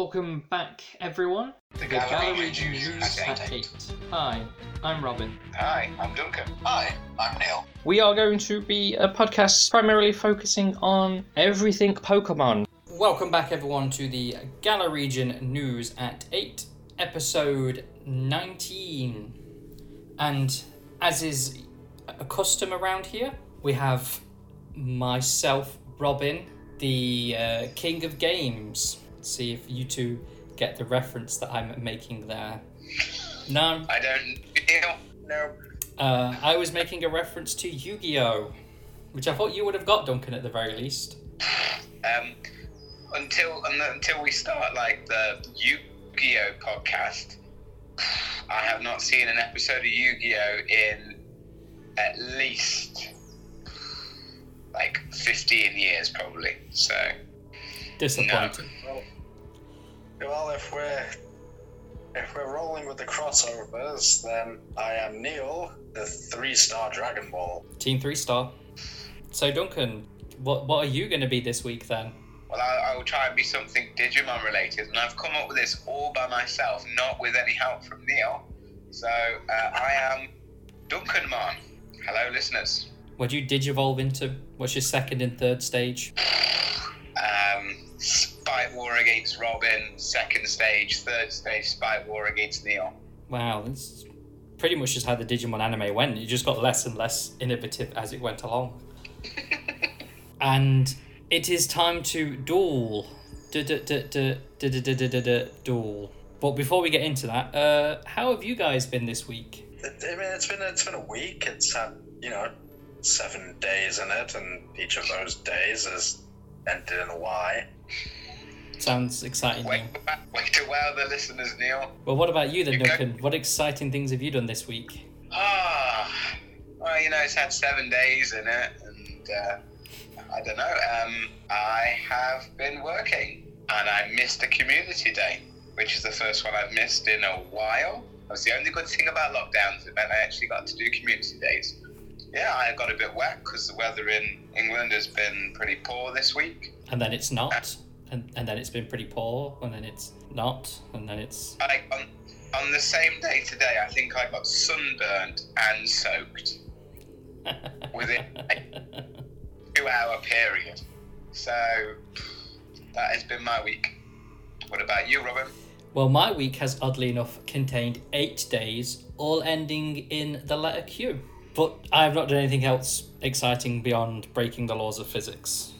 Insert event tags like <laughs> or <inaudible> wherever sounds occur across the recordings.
Welcome back, everyone. The The Gallery Gallery News at at eight. 8. Hi, I'm Robin. Hi, I'm Duncan. Hi, I'm Neil. We are going to be a podcast primarily focusing on everything Pokemon. Welcome back, everyone, to the Galar Region News at 8, episode 19. And as is a custom around here, we have myself, Robin, the uh, king of games. See if you two get the reference that I'm making there. No? I don't. No. Uh, I was making a reference to Yu Gi Oh! Which I thought you would have got, Duncan, at the very least. Um, until until we start like the Yu-Gi-Oh podcast, I have not seen an episode of Yu-Gi-Oh in at least like 15 years, probably. So Disappointing. Well, well, if we're if we're rolling with the crossovers, then I am Neil, the three-star Dragon Ball. Team 3 star. So, Duncan, what, what are you going to be this week then? Well, I, I will try and be something Digimon related, and I've come up with this all by myself, not with any help from Neil. So uh, I am Duncanmon. Hello, listeners. What do you digivolve into? What's your second and third stage? Um, Spite War against Robin, second stage, third stage, Spite War against Neil. Wow, that's pretty much just how the Digimon anime went. It just got less and less innovative as it went along. <laughs> and it is time to duel. Duel. But before we get into that, uh, how have you guys been this week? I mean, it's been it's been a week. It's had you know seven days in it, and each of those days has ended in a Y. Sounds exciting. Wait, wait to wow the listeners, Neil. Well, what about you then, You go. Duncan? What exciting things have you done this week? Ah, well, you know, it's had seven days in it, and uh, I don't know. Um, I have been working, and I missed a community day, which is the first one I've missed in a while. That's the only good thing about lockdowns. It meant I actually got to do community days. Yeah, I got a bit wet because the weather in England has been pretty poor this week. And then it's not, and, and then it's been pretty poor, and then it's not, and then it's. I, on, on the same day today, I think I got sunburned and soaked <laughs> within a two-hour period. So that has been my week. What about you, Robin? Well, my week has oddly enough contained eight days, all ending in the letter Q. But I have not done anything else exciting beyond breaking the laws of physics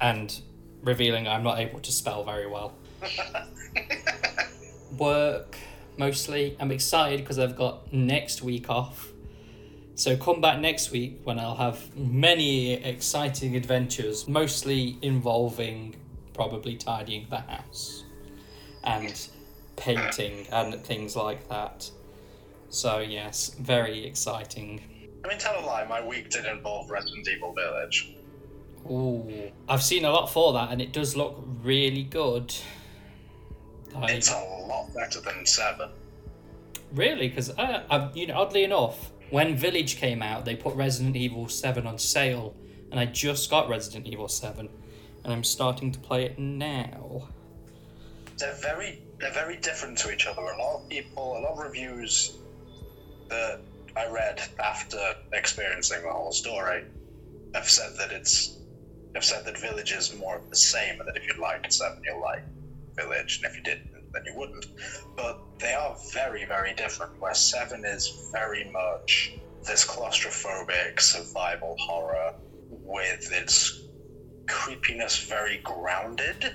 and revealing I'm not able to spell very well. <laughs> Work, mostly. I'm excited because I've got next week off. So come back next week when I'll have many exciting adventures, mostly involving probably tidying the house and painting and things like that. So yes, very exciting. I mean, tell a lie. My week did involve Resident Evil Village. Ooh, I've seen a lot for that, and it does look really good. Like, It's a lot better than Seven. really, because uh, I've- you know, oddly enough, when Village came out, they put Resident Evil Seven on sale, and I just got Resident Evil Seven, and I'm starting to play it now. They're very they're very different to each other. A lot of people, a lot of reviews that I read after experiencing the whole story have said that it's have said that Village is more of the same, and that if you liked Seven, you'll like Village, and if you didn't, then you wouldn't. But they are very, very different. Where Seven is very much this claustrophobic survival horror with its creepiness very grounded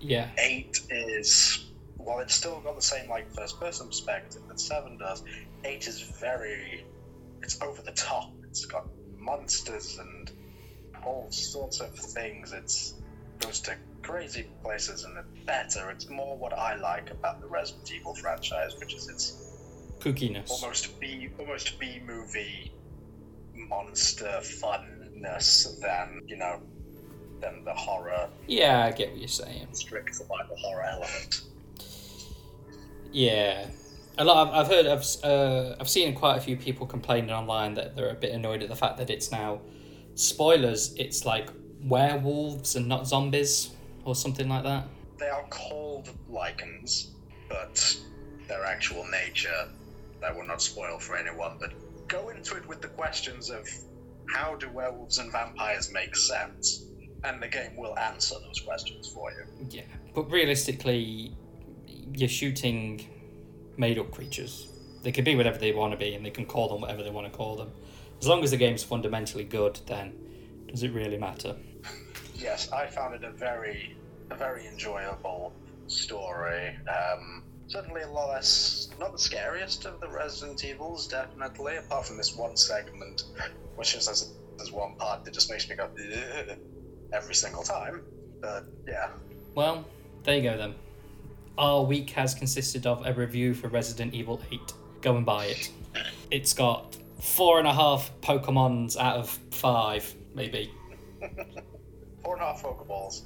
Yeah, eight is while it's still got the same like first person perspective that seven does eight is very it's over the top it's got monsters and all sorts of things it's goes to crazy places and it's better it's more what i like about the resident evil franchise which is its kookiness. almost b almost b movie monster funness than you know than the horror Yeah, I get what you're saying. strict survival horror element Yeah, a lot. I've, I've heard. I've uh, I've seen quite a few people complaining online that they're a bit annoyed at the fact that it's now spoilers. It's like werewolves and not zombies or something like that. they are called Lycans, but their actual nature, I will not spoil for anyone, but go into it with the questions of how do werewolves and vampires make sense? And the game will answer those questions for you. Yeah, but realistically, you're shooting made up creatures. They can be whatever they want to be, and they can call them whatever they want to call them. As long as the game's fundamentally good, then does it really matter? Yes, I found it a very, a very enjoyable story. Um, certainly a lot less, not the scariest of the Resident Evils, definitely, apart from this one segment, which is there's, there's one part that just makes me go every single time. But yeah, Well, there you go then. Our week has consisted of a review for Resident Evil 8. Go and buy it. It's got four and a half Pokemons out of five, maybe. four and a half Pokeballs.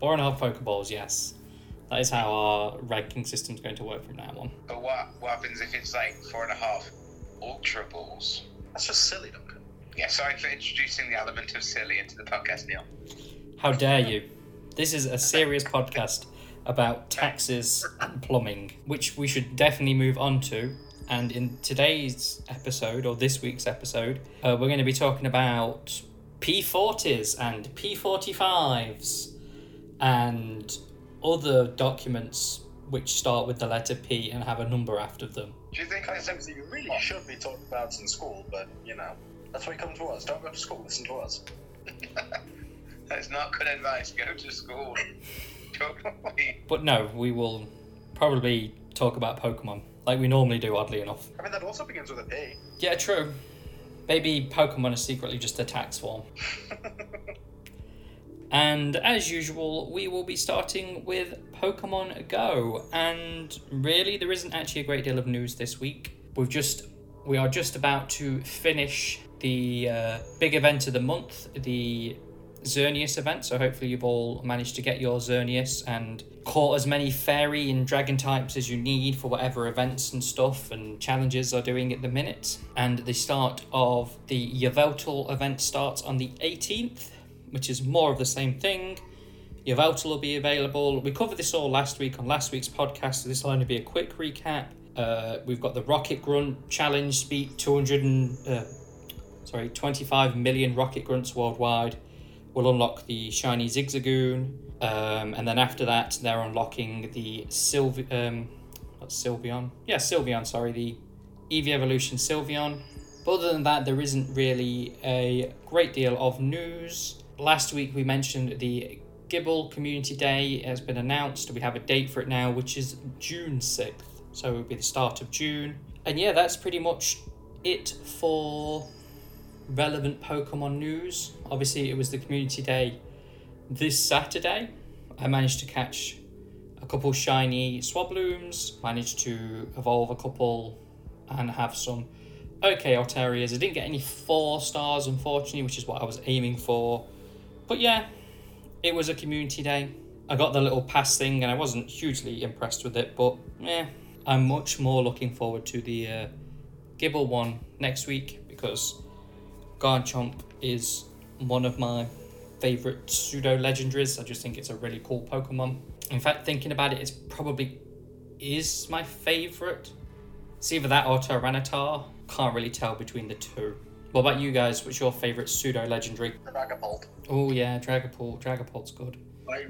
Four and a half Pokeballs, yes. That is how our ranking system's going to work from now on. But what, what happens if it's like four and a half Ultra Balls? That's just silly, Duncan. Yeah, sorry for introducing the element of silly into the podcast, Neil. How dare you? This is a serious podcast about taxes and plumbing, which we should definitely move on to. And in today's episode, or this week's episode, uh, we're going to be talking about P40s and P45s and other documents which start with the letter P and have a number after them. Do you think that's something you really should be talking about in school? But you know, that's why you come to us. Don't go to school. Listen to us. <laughs> That's not good advice. Go to school. <laughs> Totally. But no, we will probably talk about Pokemon like we normally do, oddly enough. I mean, that also begins with a P. Yeah, true. Maybe Pokemon is secretly just a tax form. And as usual, we will be starting with Pokemon Go. And really, there isn't actually a great deal of news this week. We've just we are just about to finish the uh, big event of the month, the Xerneas event. So hopefully, you've all managed to get your Xerneas and caught as many fairy and dragon types as you need for whatever events and stuff and challenges are doing at the minute. And the start of the Yveltal event starts on the 18th which is more of the same thing. Voucher will be available. We covered this all last week on last week's podcast, so this will only be a quick recap. Uh, we've got the Rocket Grunt Challenge Speed 200 and, uh, sorry, 25 million Rocket Grunts worldwide. Will unlock the shiny Zigzagoon. Um, and then after that, they're unlocking the Sylve- um, Sylveon. Yeah, Sylveon, sorry, the Eevee Evolution Sylveon. But other than that, there isn't really a great deal of news. Last week we mentioned the Gible Community Day has been announced. We have a date for it now, which is June 6th. So it will be the start of June. And yeah, that's pretty much it for relevant Pokemon news. Obviously, it was the Community Day this Saturday. I managed to catch a couple shiny Swablus, managed to evolve a couple and have some okay Altarias. I didn't get any four stars, unfortunately, which is what I was aiming for. But yeah, it was a community day. I got the little pass thing and I wasn't hugely impressed with it, but yeah, I'm much more looking forward to the uh, Gible one next week because Garchomp is one of my favorite pseudo legendaries. I just think it's a really cool Pokemon. In fact, thinking about it, it's probably is my favorite. It's either that or Tyranitar. Can't really tell between the two. What about you guys? What's your favorite pseudo legendary? Dragapult. Oh yeah, Dragapult. Dragapult's good. I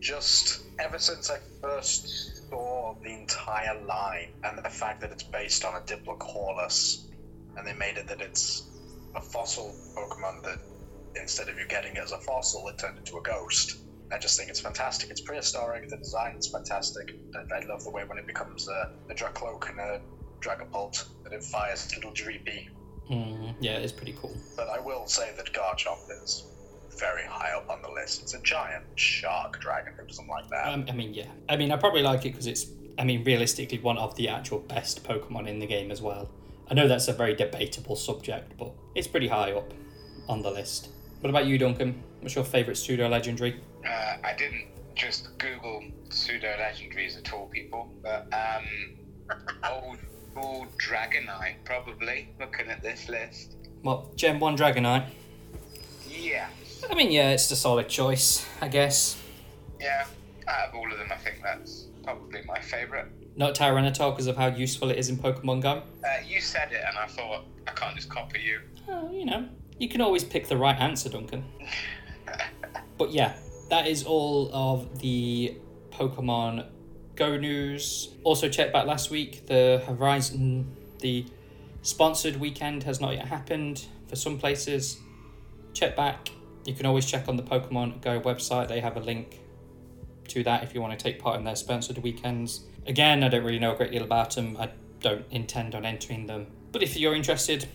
just ever since I first saw the entire line and the fact that it's based on a Diplocaulus, and they made it that it's a fossil Pokemon that instead of you getting it as a fossil, it turned into a ghost. I just think it's fantastic. It's prehistoric. The design is fantastic. I love the way when it becomes a, a Drakloak and a Dragapult that it fires little Dreepy. Mm, yeah, it's pretty cool. But I will say that Garchomp is very high up on the list. It's a giant shark dragon or something like that. Um, I mean, yeah. I mean, I probably like it because it's, I mean, realistically, one of the actual best Pokemon in the game as well. I know that's a very debatable subject, but it's pretty high up on the list. What about you, Duncan? What's your favourite pseudo legendary? Uh, I didn't just Google pseudo legendaries at all, people, but um, old, old Dragonite, probably, looking at this list. What, Gen 1 Dragonite? Yeah, I mean, yeah, it's a solid choice, I guess. yeah. Out of all of them, I think that's probably my favourite. Not Tyranitar because of how useful it is in Pokemon Go. Uh, you said it, and I thought I can't just copy you. Oh, you know, you can always pick the right answer, Duncan. <laughs> but yeah, that is all of the Pokemon Go news. Also, check back last week. The Horizon, the sponsored weekend has not yet happened for some places. Check back. You can always check on the Pokemon Go website. They have a link to that if you want to take part in their sponsored weekends. Again, I don't really know a great deal about them. I don't intend on entering them. But if you're interested,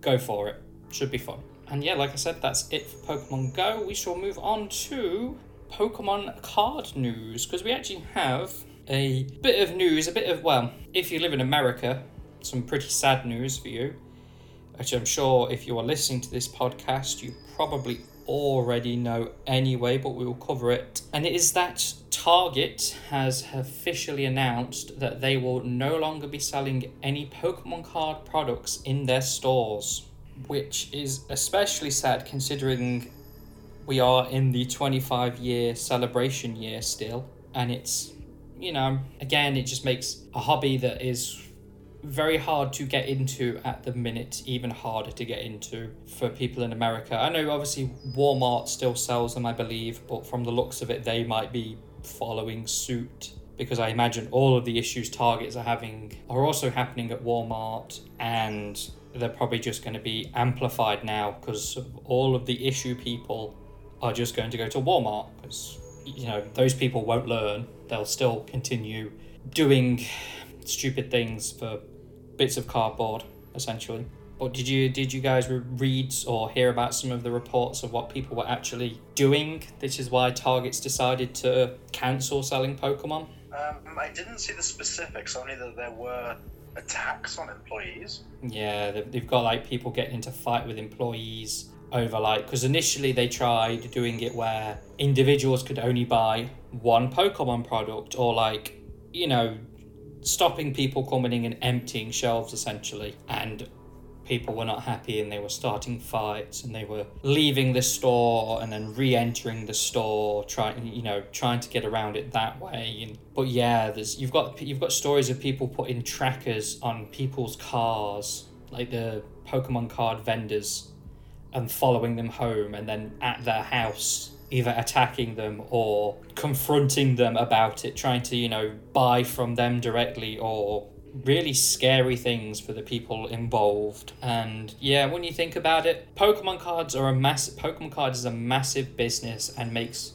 go for it. Should be fun. And yeah, like I said, that's it for Pokemon Go. We shall move on to Pokemon card news because we actually have a bit of news, a bit of, well, if you live in America, some pretty sad news for you, which I'm sure if you are listening to this podcast, you probably already know anyway, but we will cover it. And it is that Target has officially announced that they will no longer be selling any Pokemon card products in their stores, which is especially sad considering we are in the 25 year celebration year still. And it's, you know, again, it just makes a hobby that is very hard to get into at the minute, even harder to get into for people in America. I know obviously Walmart still sells them, I believe, but from the looks of it, they might be following suit because I imagine all of the issues Targets are having are also happening at Walmart and they're probably just going to be amplified now because all of the issue people are just going to go to Walmart because you know those people won't learn they'll still continue doing stupid things for bits of cardboard essentially. But did you did you guys read or hear about some of the reports of what people were actually doing? This is why targets decided to cancel selling pokemon? Um, i didn't see the specifics only that there were attacks on employees. Yeah they've got like people getting into fight with employees over like because initially they tried doing it where individuals could only buy one pokemon product or like you know stopping people coming in and emptying shelves essentially. And people were not happy and they were starting fights and they were leaving the store and then re-entering the store trying you know trying to get around it that way. And but yeah there's you've got you've got stories of people putting trackers on people's cars like the pokemon card vendors and following them home and then at their house either attacking them or confronting them about it, trying to, you know, buy from them directly or really scary things for the people involved. And yeah, when you think about it, Pokemon cards are a massive Pokemon cards is a massive business and makes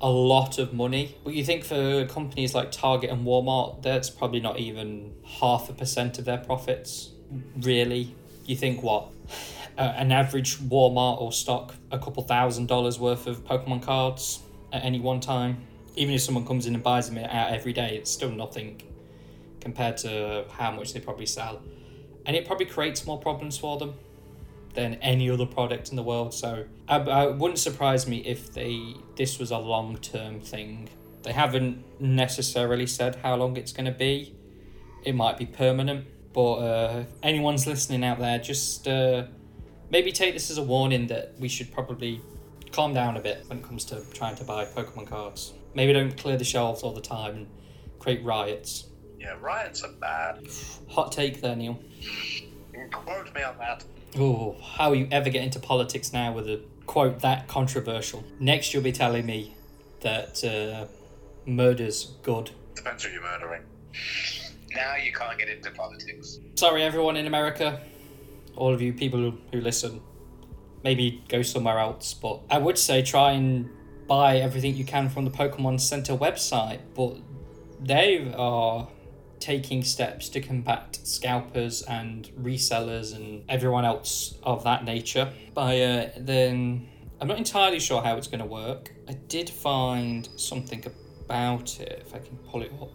a lot of money. But you think for companies like Target and Walmart, that's probably not even half a percent of their profits. Really. You think what? <laughs> uh, an average Walmart will stock a couple thousand dollars worth of Pokemon cards at any one time. Even if someone comes in and buys them out every day, it's still nothing compared to how much they probably sell. And it probably creates more problems for them than any other product in the world. So I, I wouldn't surprise me if they this was a long term thing. They haven't necessarily said how long it's going to be. It might be permanent, but uh, anyone's listening out there, just uh, maybe take this as a warning that we should probably calm down a bit when it comes to trying to buy Pokemon cards. Maybe don't clear the shelves all the time and create riots. Yeah, riots are bad. Hot take there, Neil. Quote me on that. Oh, how you ever get into politics now with a quote that controversial? Next, you'll be telling me that uh, murder's good. Depends who you're murdering. Now you can't get into politics. Sorry, everyone in America all of you people who listen, maybe go somewhere else. But I would say try and buy everything you can from the Pokemon Center website. But they are taking steps to combat scalpers and resellers and everyone else of that nature. By uh, then, I'm not entirely sure how it's going to work. I did find something about it, if I can pull it up.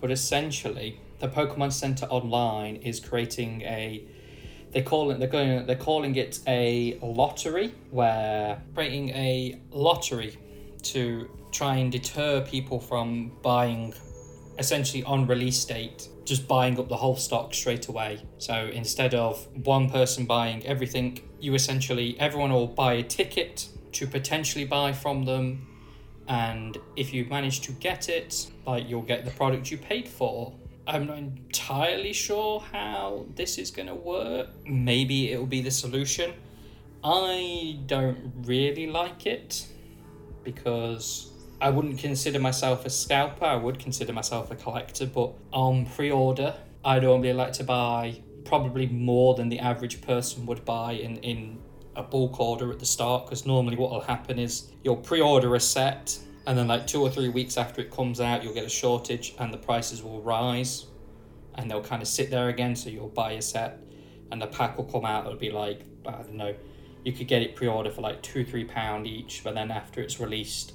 But essentially, the Pokemon Center Online is creating a they call it they're going they're calling it a lottery where creating a lottery to try and deter people from buying essentially on release date just buying up the whole stock straight away so instead of one person buying everything you essentially everyone will buy a ticket to potentially buy from them and if you manage to get it, like you'll get the product you paid for. I'm not entirely sure how this is going to work. Maybe it will be the solution. I don't really like it because I wouldn't consider myself a scalper. I would consider myself a collector, but on pre order, I'd only like to buy probably more than the average person would buy in, in a bulk order at the start because normally what will happen is you'll pre-order a set and then like two or three weeks after it comes out you'll get a shortage and the prices will rise and they'll kind of sit there again so you'll buy a set and the pack will come out it'll be like i don't know you could get it pre-order for like two three pound each but then after it's released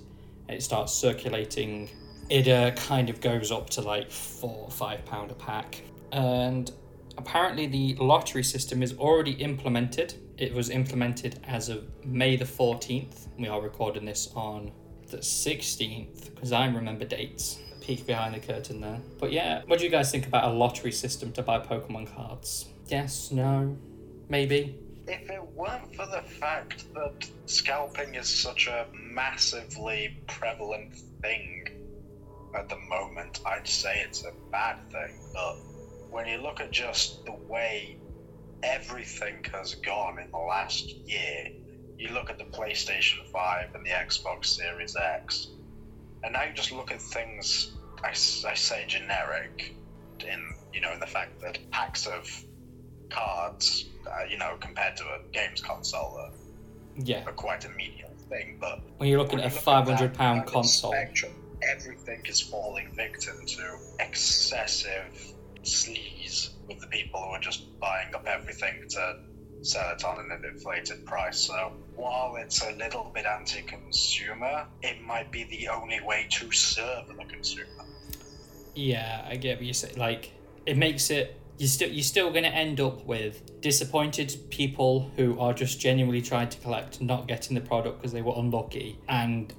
it starts circulating. It uh, kind of goes up to like four or five pound a pack. And apparently the lottery system is already implemented. It was implemented as of May the 14th. We are recording this on the 16th because I remember dates. Peek behind the curtain there. But yeah, what do you guys think about a lottery system to buy Pokemon cards? Yes, no, maybe? If it weren't for the fact that scalping is such a massively prevalent thing at the moment, I'd say it's a bad thing. But when you look at just the way everything has gone in the last year. You look at the PlayStation 5 and the Xbox Series X, and now you just look at things, I, I say generic, in, you know, in the fact that packs of cards, uh, you know, compared to a games console are, yeah. are quite a medium thing, but... When you're looking at a £500 console... Spectrum, everything is falling victim to excessive sleaze with the people who are just buying up everything to sell it on at an inflated price. So while it's a little bit anti-consumer, it might be the only way to serve the consumer. Yeah, I get what you say. Like it makes it you still you're still going to end up with disappointed people who are just genuinely trying to collect, not getting the product because they were unlucky, and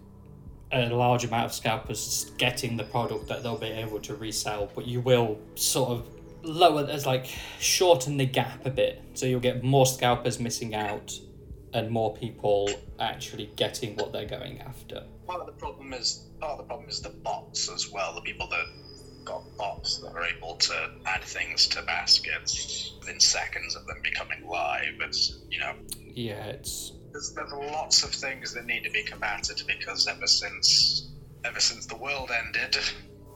a large amount of scalpers getting the product that they'll be able to resell. But you will sort of lower as like shorten the gap a bit so you'll get more scalpers missing out and more people actually getting what they're going after part of the problem is part of the problem is the bots as well the people that got bots that are able to add things to baskets within seconds of them becoming live it's you know yeah it's there's, there's lots of things that need to be combated because ever since ever since the world ended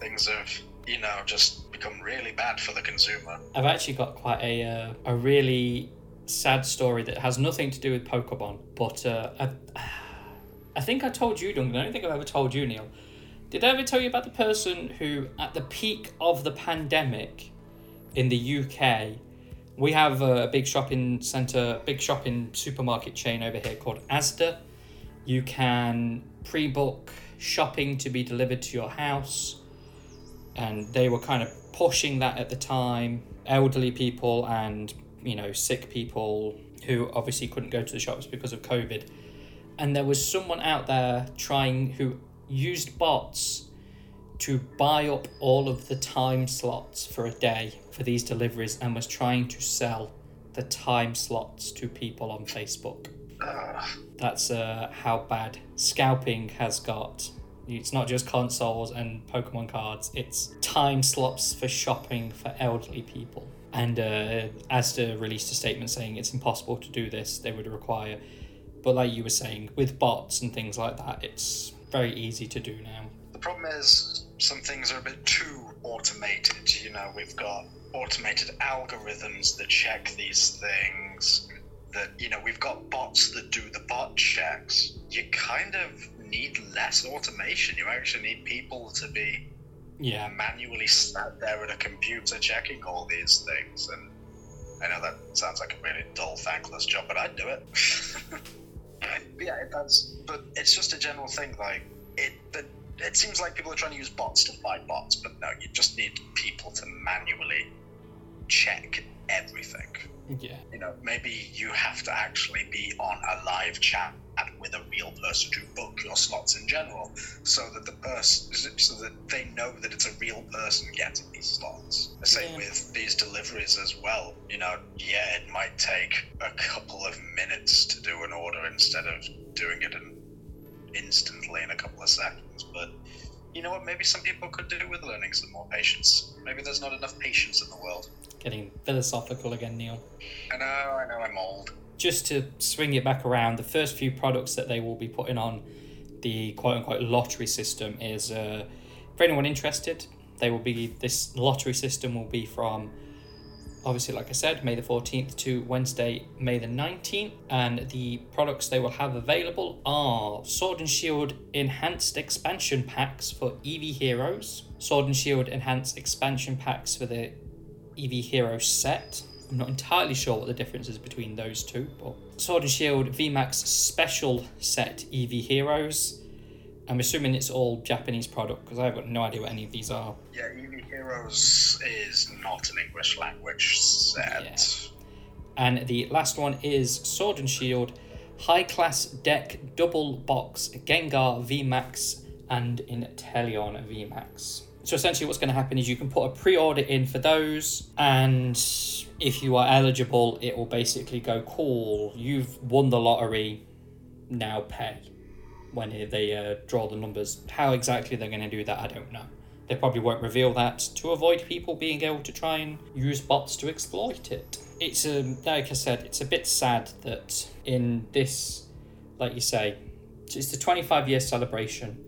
things have you know, just become really bad for the consumer. I've actually got quite a uh, a really sad story that has nothing to do with Pokemon, but uh, I, I think I told you, Duncan. I don't think I've ever told you, Neil. Did I ever tell you about the person who, at the peak of the pandemic in the UK, we have a big shopping centre, big shopping supermarket chain over here called Asda. You can pre book shopping to be delivered to your house and they were kind of pushing that at the time. Elderly people and you know sick people who obviously couldn't go to the shops because of COVID, and there was someone out there trying who used bots to buy up all of the time slots for a day for these deliveries and was trying to sell the time slots to people on Facebook. That's uh, how bad scalping has got it's not just consoles and Pokemon cards, it's time slots for shopping for elderly people. And uh, Asda released a statement saying it's impossible to do this, they would require. But like you were saying, with bots and things like that, it's very easy to do now. The problem is some things are a bit too automated. You know, we've got automated algorithms that check these things. That you know, we've got bots that do the bot checks. You kind of need less automation. You actually need people to be yeah manually sat there at a computer checking all these things. And I know that sounds like a really dull, thankless job, but I'd do it. <laughs> but yeah, that's but it's just a general thing. Like it, it, it seems like people are trying to use bots to fight bots, but no, you just need people to manually check everything. Yeah. You know, maybe you have to actually be on a live chat with a real person to book your slots in general, so that the person, so that they know that it's a real person getting these slots. The same yeah. with these deliveries as well. You know, yeah, it might take a couple of minutes to do an order instead of doing it in instantly in a couple of seconds. But you know what? Maybe some people could do with learning some more patience. Maybe there's not enough patience in the world. Getting philosophical again, Neil. I know, I know, I'm old. Just to swing it back around, the first few products that they will be putting on the quote unquote lottery system is uh, for anyone interested, they will be this lottery system will be from obviously, like I said, May the 14th to Wednesday, May the 19th. And the products they will have available are Sword and Shield Enhanced Expansion Packs for Eevee Heroes, Sword and Shield Enhanced Expansion Packs for the Eevee Hero set. I'm not entirely sure what the difference is between those two, but Sword and Shield VMAX Special Set Eevee Heroes. I'm assuming it's all Japanese product because I've got no idea what any of these are. Yeah, Eevee Heroes is not an English language set. Yeah. And the last one is Sword and Shield High Class Deck Double Box Gengar VMAX and Inteleon VMAX. So essentially, what's going to happen is you can put a pre order in for those, and if you are eligible, it will basically go cool, you've won the lottery, now pay when they uh, draw the numbers. How exactly they're going to do that, I don't know. They probably won't reveal that to avoid people being able to try and use bots to exploit it. It's a, um, like I said, it's a bit sad that in this, like you say, it's the 25 year celebration,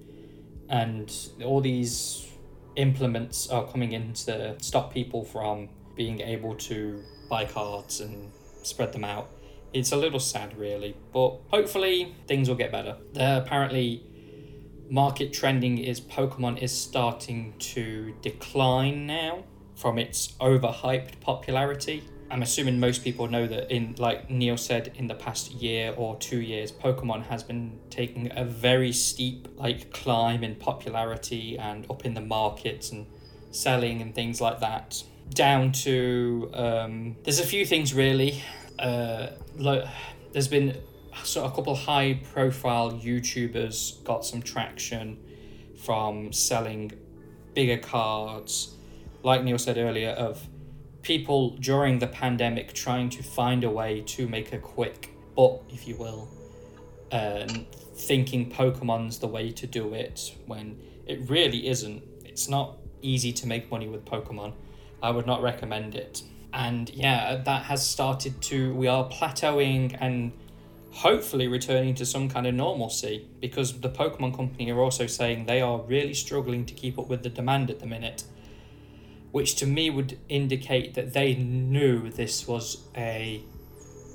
and all these implements are coming in to stop people from being able to buy cards and spread them out. It's a little sad, really, but hopefully things will get better. There apparently market trending is Pokemon is starting to decline now from its overhyped popularity. I'm assuming most people know that in like Neil said in the past year or 2 years Pokemon has been taking a very steep like climb in popularity and up in the markets and selling and things like that down to um, there's a few things really uh, lo- there's been so a couple high profile YouTubers got some traction from selling bigger cards, like Neil said earlier, of people during the pandemic trying to find a way to make a quick buck, if you will, and thinking Pokemon's the way to do it when it really isn't. It's not easy to make money with Pokemon. I would not recommend it. And yeah, that has started to, we are plateauing and hopefully returning to some kind of normalcy because the Pokemon Company are also saying they are really struggling to keep up with the demand at the minute, which to me would indicate that they knew this was a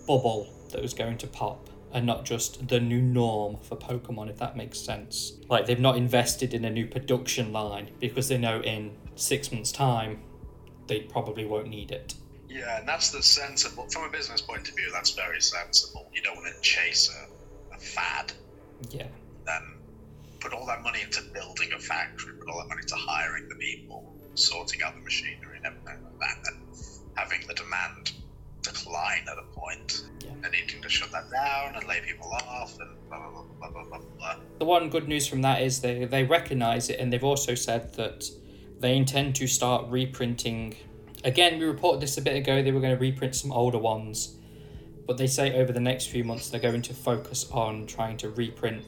bubble that was going to pop and not just the new norm for Pokemon, if that makes sense. Like they've not invested in a new production line because they know in six months' time they probably won't need it. Yeah, and that's the sensible. From a business point of view, that's very sensible. You don't want to chase a, a fad. Yeah. Then put all that money into building a factory, put all that money into hiring the people, sorting out the machinery and everything like that, and having the demand decline at a point, yeah. and needing to shut that down and lay people off and blah blah blah blah blah blah. blah. The one good news from that is they they recognise it, and they've also said that they intend to start reprinting Again, we reported this a bit ago, they were going to reprint some older ones, but they say over the next few months they're going to focus on trying to reprint.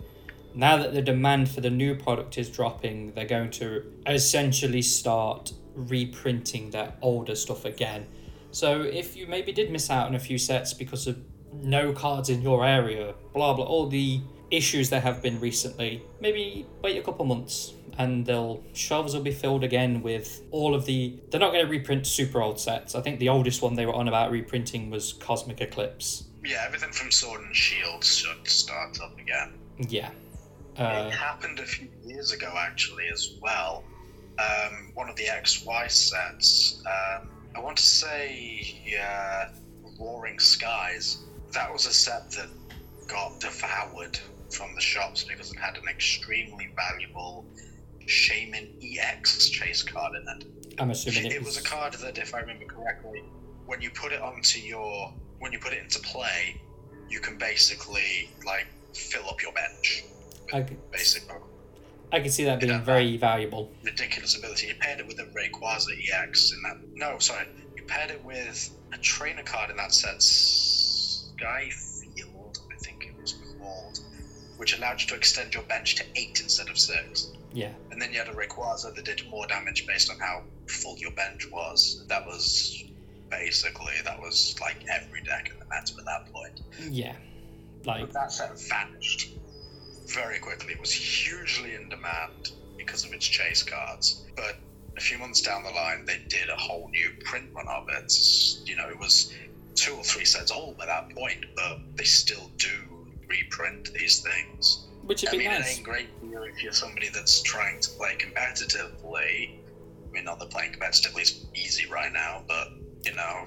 Now that the demand for the new product is dropping, they're going to essentially start reprinting their older stuff again. So if you maybe did miss out on a few sets because of no cards in your area, blah blah, all the issues there have been recently, maybe wait a couple months and they'll shelves will be filled again with all of the they're not going to reprint super old sets. I think the oldest one they were on about reprinting was cosmic eclipse. Yeah everything from sword and shield should start up again. Yeah. Uh, it happened a few years ago actually as well. Um, one of the xy sets um, i want to say yeah roaring skies. That was a set that got devoured from the shops because it had an extremely valuable Shaymin EX chase card in it. I'm assuming it, it was... was a card that, if I remember correctly, when you put it onto your when you put it into play, you can basically like fill up your bench. I could, basic. I can see that being very valuable. Ridiculous ability. You paired it with a Rayquaza EX in that. No, sorry. You paired it with a trainer card in that set. Skyfield, I think it was called. which allowed you to extend your bench to eight instead of six. Yeah. And then you had a Rayquaza that did more damage based on how full your bench was. That was basically that was like every deck in the meta at that point. Yeah. Like But that set vanished very quickly. It was hugely in demand because of its chase cards. But a few months down the line, they did a whole new print run of it. You know, it was two or three sets old by that point, but they still do reprint these things. Which would I be mean, it nice. ain't great if you're somebody that's trying to play competitively. I mean, not that playing competitively is easy right now, but you know,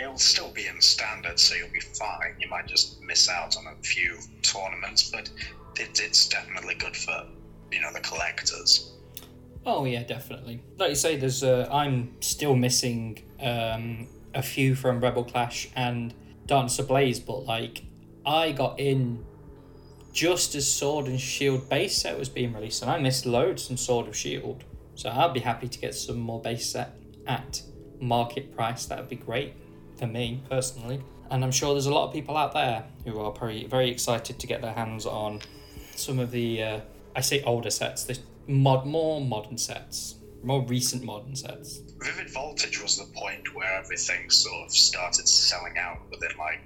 it'll still be in standard, so you'll be fine. You might just miss out on a few tournaments, but it, it's definitely good for you know the collectors. Oh yeah, definitely. Like you say, there's uh, I'm still missing um, a few from Rebel Clash and Darkness Ablaze, but like I got in just as Sword and Shield base set was being released, and I missed loads from Sword of Shield. So I'd be happy to get some more base set at market price. That would be great for me personally, and I'm sure there's a lot of people out there who are very very excited to get their hands on some of the uh, I say older sets, the mod more modern sets, more recent modern sets. Vivid Voltage was the point where everything sort of started selling out within like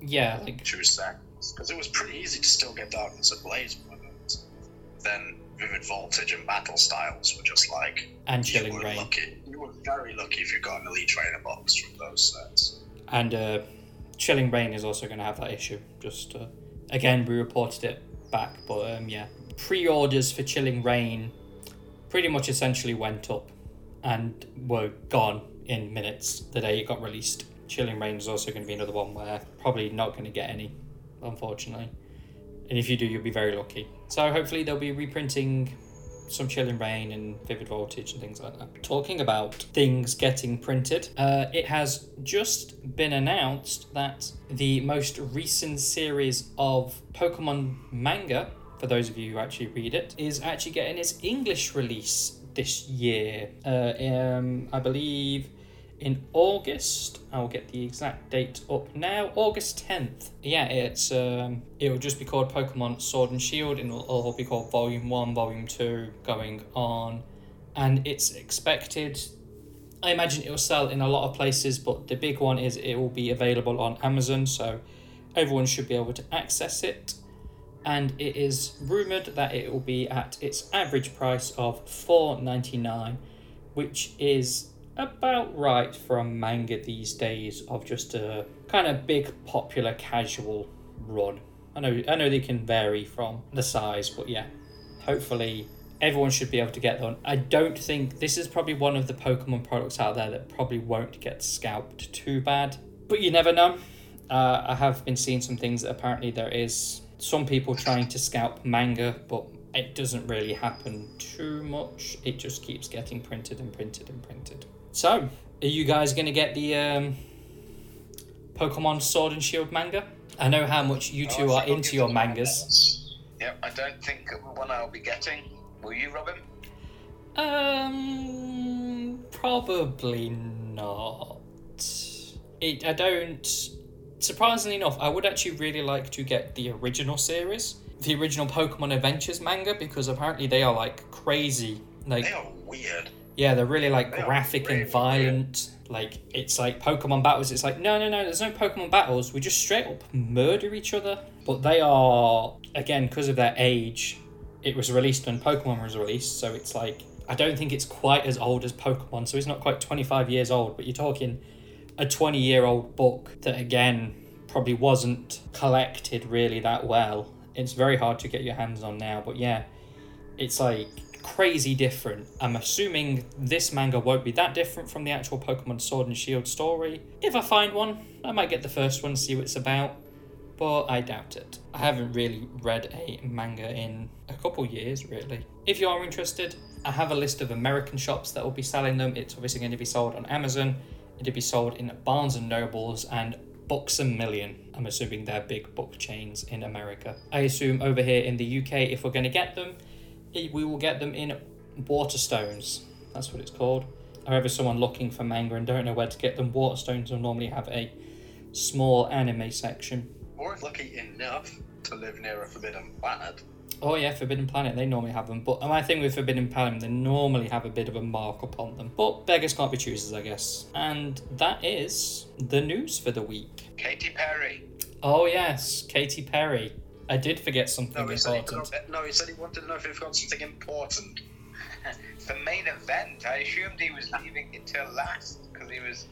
Yeah, like two seconds because it was pretty easy to still get Darkness Ablaze it. Then Vivid Voltage and Battle Styles were just like and you Chilling were Rain lucky. You were very lucky if you got an Elite Trainer box from those sets. and uh, Chilling Reign is also going to have that issue. Just uh, again, we reported it back, but um, yeah, pre-orders for Chilling Reign pretty much essentially went up and were gone in minutes the day it got released. Chilling Reign is also going to be another one where probably not going to get any, unfortunately. And if you do, you'll be very lucky. So hopefully they'll be reprinting some Chilling Reign and Vivid Voltage and things like that. Talking about things getting printed, uh, it has just been announced that the most recent series of Pokemon manga, for those of you who actually read it, is actually getting its English release this year. Uh, um, I believe in August. I'll get the exact date up now. August 10th. Yeah, it's um it'll just be called Pokemon Sword and Shield and it'll all be called Volume 1, Volume 2 going on. And it's expected I imagine it will sell in a lot of places, but the big one is it will be available on Amazon, so everyone should be able to access it. And it is rumored that it will be at its average price of four ninety nine, which is about right for a manga these days of just a kind of big popular casual run. I know I know they can vary from the size, but yeah, hopefully everyone should be able to get one. I don't think this is probably one of the Pokemon products out there that probably won't get scalped too bad, but you never know. Uh, I have been seeing some things that apparently there is some people trying to scalp manga, but it doesn't really happen too much. It just keeps getting printed and printed and printed. So, are you guys going to get the um, Pokemon Sword and Shield manga? I know how much you two Oh, are into your mangas. Yep, I don't think one I'll be getting. Will you, Robin? Um, probably not. It. I don't. Surprisingly enough, I would actually really like to get the original series, the original Pokemon Adventures manga, because apparently they are like crazy. Like, They are weird. Yeah, they're really like They graphic really and violent. Like, it's like Pokemon battles. It's like, no, no, no, there's no Pokemon battles. We just straight up murder each other. But they are, again, because of their age, it was released when Pokemon was released, so it's like I don't think it's quite as old as Pokemon, so it's not quite twenty five years old, but you're talking a twenty year old book that again probably wasn't collected really that well. It's very hard to get your hands on now, but yeah, it's like crazy different. I'm assuming this manga won't be that different from the actual Pokemon Sword and Shield story. If I find one, I might get the first one, see what it's about but I doubt it. I haven't really read a manga in a couple years, really. If you are interested, I have a list of American shops that will be selling them. It's obviously going to be sold on Amazon. It'll be sold in Barnes and Nobles and Books a Million. I'm assuming they're big book chains in America. I assume over here in the UK, if we're going to get them, we will get them in Waterstones. That's what it's called. However, someone looking for manga and don't know where to get them, Waterstones will normally have a small anime section. Or if lucky enough, to live near a forbidden planet. Oh yeah, Forbidden Planet. They normally have them, but my thing with Forbidden Planet, they normally have a bit of a markup on them. But beggars can't be choosers, I guess. And that is the news for the week. Katy Perry. Oh yes, Katy Perry. I did forget something No, he said he important. no, he said he wanted to know if he forgot something important. <laughs> the main event. I assumed he was leaving it till last because he was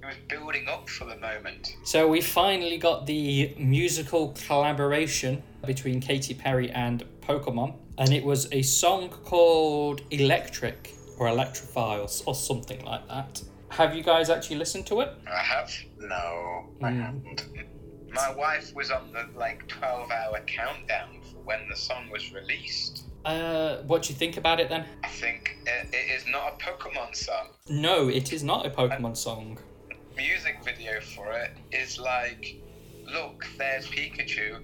he was building up for the moment. So we finally got the musical collaboration between Katy Perry and Pokemon, and it was a song called Electric or Electrify or, or something like that. Have you guys actually listened to it? I have. No, I Mm. haven't. My wife was on the like twelve hour countdown for when the song was released. Uh, what do you think about it then? I think it, it is not a Pokemon song. No, it is not a Pokemon song. Music video for it is like, look, there's Pikachu,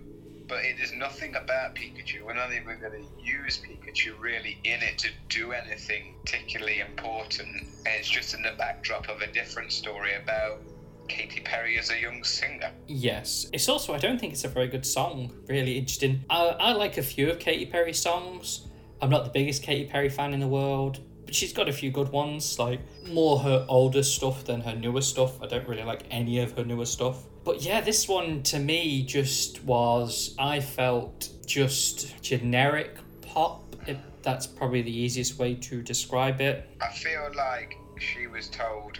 but it is nothing about Pikachu. We're not even going to use Pikachu really in it to do anything particularly important. It's just in the backdrop of a different story about Katy Perry as a young singer. Yes. It's also, I don't think it's a very good song, really. It. I, I like a few of Katy Perry's songs. I'm not the biggest Katy Perry fan in the world, but she's got a few good ones, like more her older stuff than her newer stuff. I don't really like any of her newer stuff. But yeah, this one to me just was, I felt just generic pop. If that's probably the easiest way to describe it. I feel like she was told,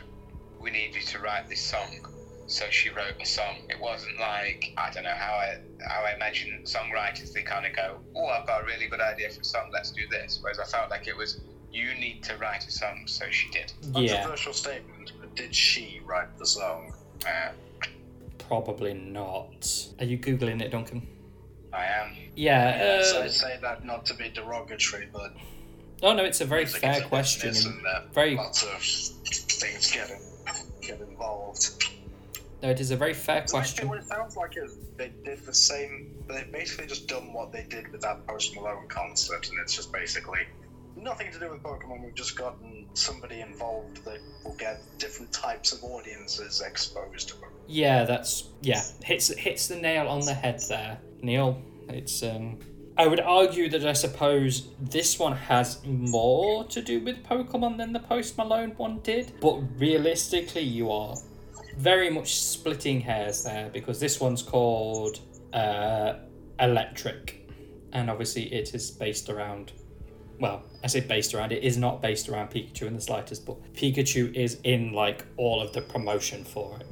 we need you to write this song. So she wrote a song. It wasn't like I don't know how I how I imagine songwriters. They kind of go, "Oh, I've got a really good idea for a song. Let's do this." Whereas I felt like it was, "You need to write a song." So she did. Yeah, Controversial statement, but did she write the song? Uh, probably not. Are you Googling it, Duncan? I am. Yeah. Yes, uh, I say that not to be derogatory, but Oh no, it's a very fair question. and and uh, very lots of things get, in, get involved. no, it is a very fair question. what it sounds like is they did the same. They've basically just done what they did with that Post Malone concert, and it's just basically nothing to do with Pokemon. We've just gotten somebody involved that will get different types of audiences exposed to them. Yeah, that's yeah hits hits the nail on the head there, Neil. It's um. I would argue that I suppose this one has more to do with Pokemon than the Post Malone one did, but realistically, you are very much splitting hairs there because this one's called uh, Electric, and obviously it is based around. Well, I say based around. It is not based around Pikachu in the slightest, but Pikachu is in like all of the promotion for it.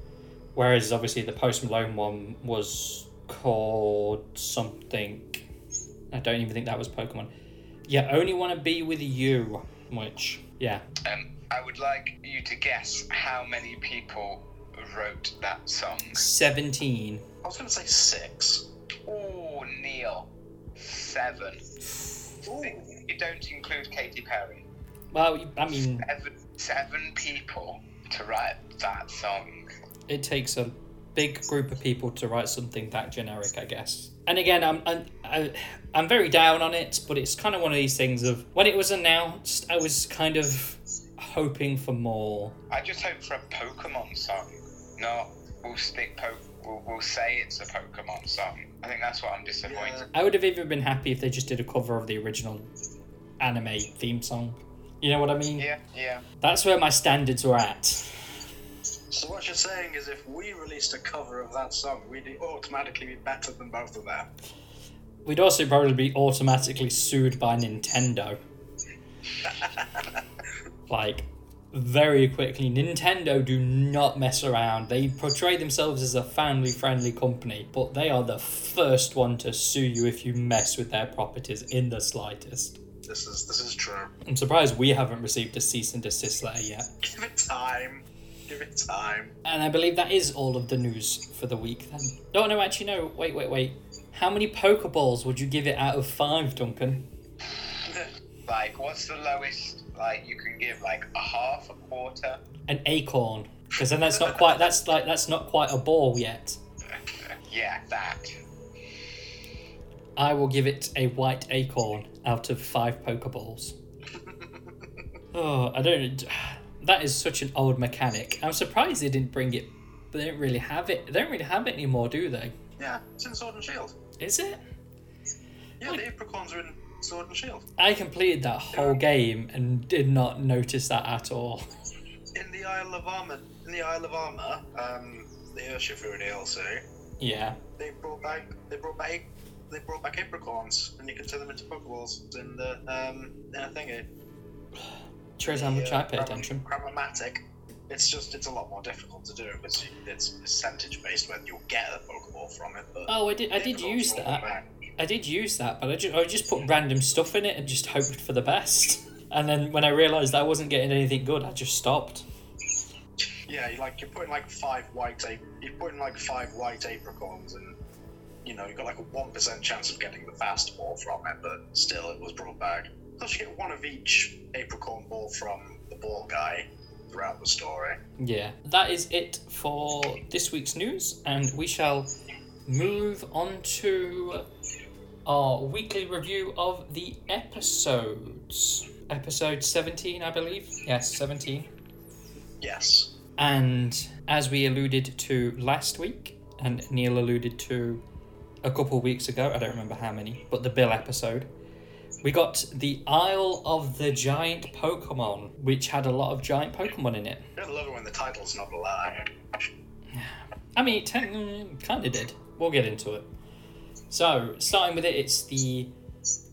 Whereas obviously the Post Malone one was called something. I don't even think that was Pokemon. Yeah, only want to be with you, which yeah, Um, I would like you to guess how many people wrote that song. seventeen. I was going to say six. Oh, Neil, seven. You don't include Katy Perry. Well, I mean, Seven, seven people to write that song. it takes a big group of people to write something that generic, I guess. And again, I'm I'm I, I'm very down on it, but it's kind of one of these things of when it was announced, I was kind of hoping for more. I just hope for a Pokemon song. No, we'll stick po- we'll, we'll say it's a Pokemon song. I think that's what I'm disappointed. Yeah. I would have even been happy if they just did a cover of the original anime theme song. You know what I mean? Yeah, yeah. That's where my standards were at. So what you're saying is, if we released a cover of that song, we'd automatically be better than both of them. We'd also probably be automatically sued by Nintendo. <laughs> like, very quickly. Nintendo do not mess around. They portray themselves as a family friendly company, but they are the first one to sue you if you mess with their properties in the slightest. This is this is true. I'm surprised we haven't received a cease and desist letter yet. Give it time. <laughs> Give it time. And I believe that is all of the news for the week then. No, no, actually, no. Wait, wait, wait. How many Pokeballs would you give it out of five, Duncan? <laughs> Like, what's the lowest? Like, you can give like a half, a quarter. An acorn. Because then that's not quite. That's like that's not quite a ball yet. <laughs> Yeah, that. I will give it a white acorn out of five Pokeballs. Oh, I don't. That is such an old mechanic. I'm surprised they didn't bring it. They don't really have it. They don't really have it anymore, do they? Yeah, it's in Sword and Shield. Is it? Yeah, the apricorns are in Sword and Shield. I completed that whole game and did not notice that at all. In the Isle of Armor, in the Isle of Armor, um, the Urshifu DLC, Yeah. they brought back they brought back they brought back apricorns, and you can turn them into Pokeballs in the um in a thingy. Shows how much uh, I pay attention. Chromatic. It's just it's a lot more difficult to do because it's percentage based whether you'll get a Pokeball from it. But Oh, I did. I did use that. back. I did use that, but I just, I just put random stuff in it and just hoped for the best. And then when I realised I wasn't getting anything good, I just stopped. Yeah, you like you're putting like five white ap- you're putting like five white apricorns, and you know you got like a one percent chance of getting the fast ball from it, but still it was brought back. Plus you get one of each apricorn ball from the ball guy throughout the story. Yeah, that is it for this week's news, and we shall move on to our weekly review of the episodes. Episode 17, I believe. Yes, 17. Yes. And as we alluded to last week, and Neil alluded to a couple of weeks ago, I don't remember how many, but the Bill episode, we got the Isle of the Giant Pokemon, which had a lot of giant Pokemon in it. I love it when the title's not a lie. I mean, it mm, kind of did. We'll get into it. So, starting with it, it's the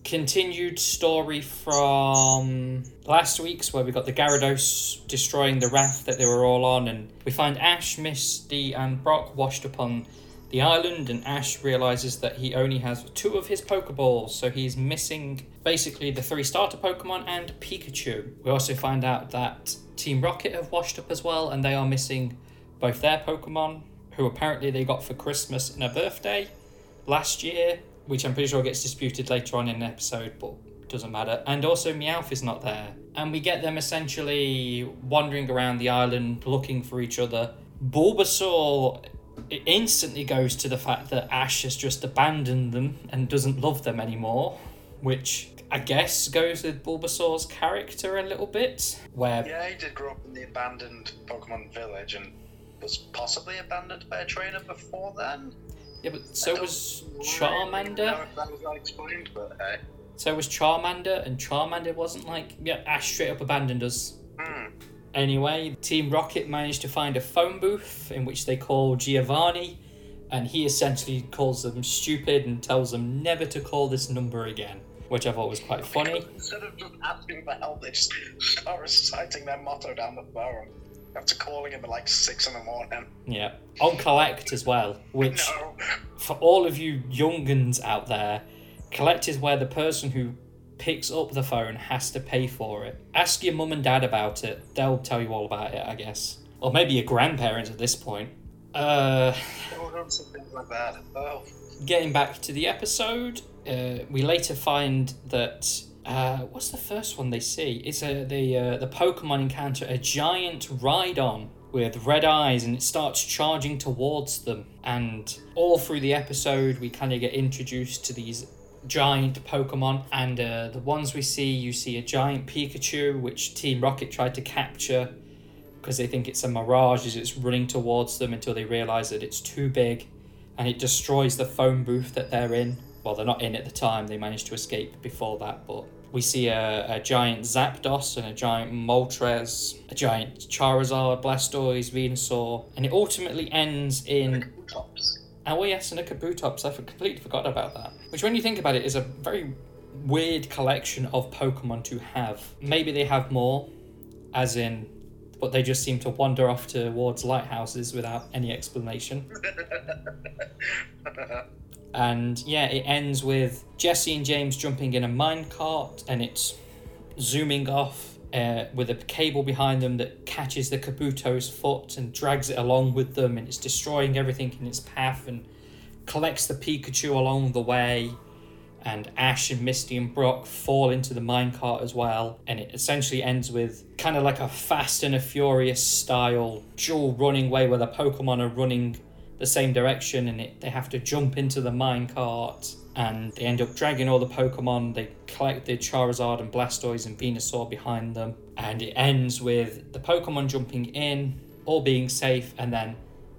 continued story from last week's where we got the Gyarados destroying the raft that they were all on, and we find Ash, Misty, and Brock washed up on the island, and Ash realizes that he only has two of his Pokeballs, so he's missing basically the three starter Pokemon and Pikachu. We also find out that Team Rocket have washed up as well, and they are missing both their Pokemon, who apparently they got for Christmas and a birthday last year, which I'm pretty sure gets disputed later on in the episode, but doesn't matter. And also Meowth is not there. And we get them essentially wandering around the island looking for each other. Bulbasaur i- instantly goes to the fact that Ash has just abandoned them and doesn't love them anymore, which I guess goes with Bulbasaur's character a little bit, where Yeah, he did grow up in the abandoned Pokemon village and was possibly abandoned by a trainer before then. yeah, but so was Charmander. that was not explained, but uh, So was Charmander, and Charmander wasn't like, yeah, Ash straight up abandoned us. hmm. Anyway, Team Rocket managed to find a phone booth in which they call Giovanni, and he essentially calls them stupid and tells them never to call this number again, which I thought was quite funny. Instead of just asking for help, they just start reciting their motto down the phone after calling him at like six in the morning. Yeah. On Collect as well, which No. for all of you younguns out there, Collect is where the person who picks up the phone has to pay for it. Ask your mum and dad about it. They'll tell you all about it, I guess. Or maybe your grandparents at this point. Uh, don't say things like that. Oh. getting back to the episode, uh, we later find that uh, what's the first one they see? It's a the uh, the Pokemon encounter a giant Rhydon with red eyes, and it starts charging towards them. And all through the episode, we kind of get introduced to these giant Pokemon, and uh, the ones we see, you see a giant Pikachu, which Team Rocket tried to capture because they think it's a mirage as it's running towards them until they realize that it's too big and it destroys the phone booth that they're in. Well, they're not in at the time, they managed to escape before that, but we see a, a giant Zapdos and a giant Moltres, a giant Charizard, Blastoise, Venusaur, and it ultimately ends in. Oh, well, yes, and a Kabutops. I completely forgot about that. Which, when you think about it, is a very weird collection of Pokemon to have. Maybe they have more, as in, but they just seem to wander off towards lighthouses without any explanation. <laughs> And yeah, it ends with Jessie and James jumping in a minecart and it's zooming off uh, with a cable behind them that catches the Kabuto's foot and drags it along with them and it's destroying everything in its path and collects the Pikachu along the way. And Ash and Misty and Brock fall into the minecart as well. And it essentially ends with kind of like a Fast and a Furious style dual running way where the Pokemon are running the same direction and it, they have to jump into the minecart and they end up dragging all the Pokemon. They collect the Charizard and Blastoise and Venusaur behind them. And it ends with the Pokemon jumping in, all being safe, and then